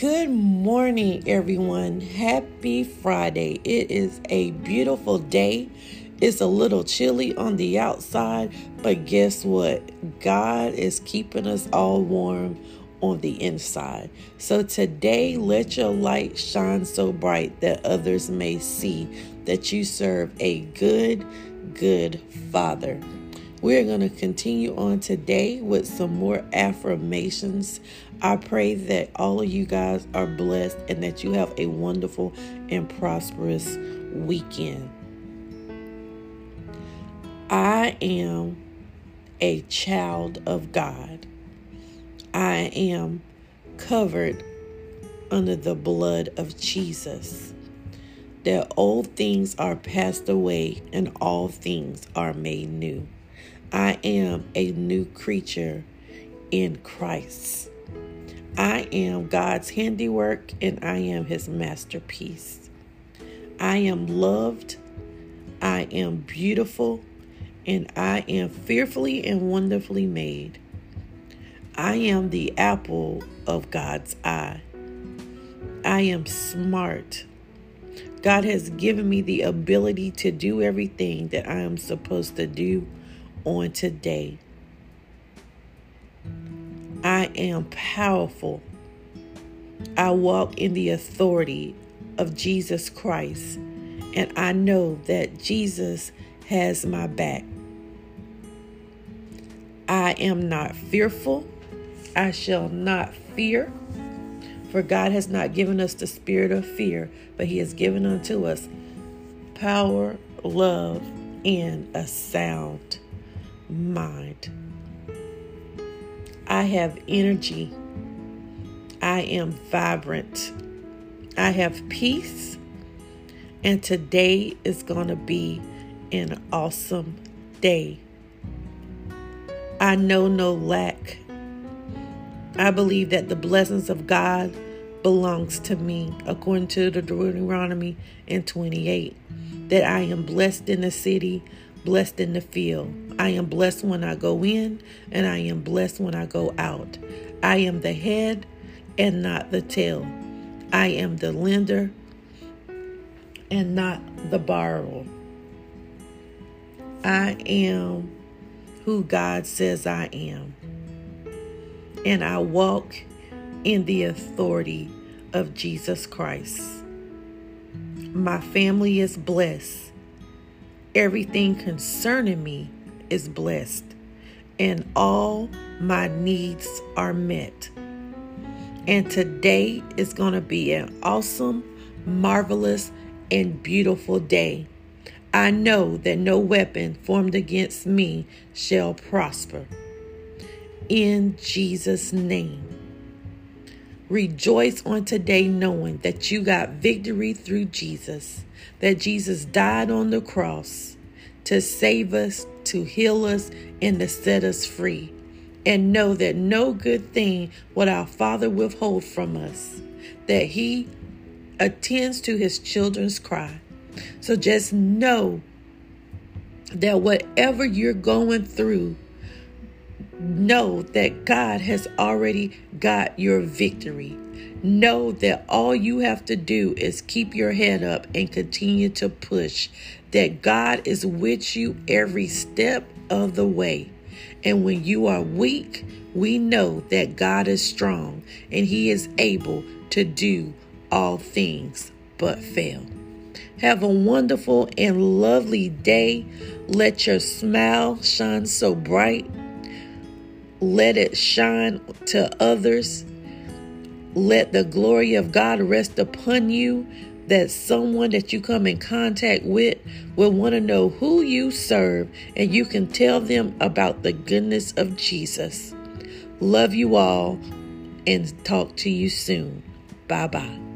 Good morning, everyone. Happy Friday. It is a beautiful day. It's a little chilly on the outside, but guess what? God is keeping us all warm on the inside. So today, let your light shine so bright that others may see that you serve a good, good Father. We're going to continue on today with some more affirmations. I pray that all of you guys are blessed and that you have a wonderful and prosperous weekend. I am a child of God. I am covered under the blood of Jesus. That old things are passed away and all things are made new. I am a new creature in Christ. I am God's handiwork and I am his masterpiece. I am loved. I am beautiful and I am fearfully and wonderfully made. I am the apple of God's eye. I am smart. God has given me the ability to do everything that I am supposed to do on today. I am powerful. I walk in the authority of Jesus Christ, and I know that Jesus has my back. I am not fearful. I shall not fear. For God has not given us the spirit of fear, but He has given unto us power, love, and a sound mind. I have energy. I am vibrant. I have peace. And today is going to be an awesome day. I know no lack. I believe that the blessings of God belongs to me according to the Deuteronomy in 28 that I am blessed in the city blessed in the field. I am blessed when I go in, and I am blessed when I go out. I am the head and not the tail. I am the lender and not the borrower. I am who God says I am. And I walk in the authority of Jesus Christ. My family is blessed Everything concerning me is blessed, and all my needs are met. And today is going to be an awesome, marvelous, and beautiful day. I know that no weapon formed against me shall prosper. In Jesus' name. Rejoice on today knowing that you got victory through Jesus that Jesus died on the cross to save us, to heal us, and to set us free. And know that no good thing will our Father withhold from us, that He attends to His children's cry. So just know that whatever you're going through, know that God has already got your victory. Know that all you have to do is keep your head up and continue to push. That God is with you every step of the way. And when you are weak, we know that God is strong and He is able to do all things but fail. Have a wonderful and lovely day. Let your smile shine so bright. Let it shine to others let the glory of God rest upon you that someone that you come in contact with will want to know who you serve and you can tell them about the goodness of Jesus. Love you all and talk to you soon. Bye bye.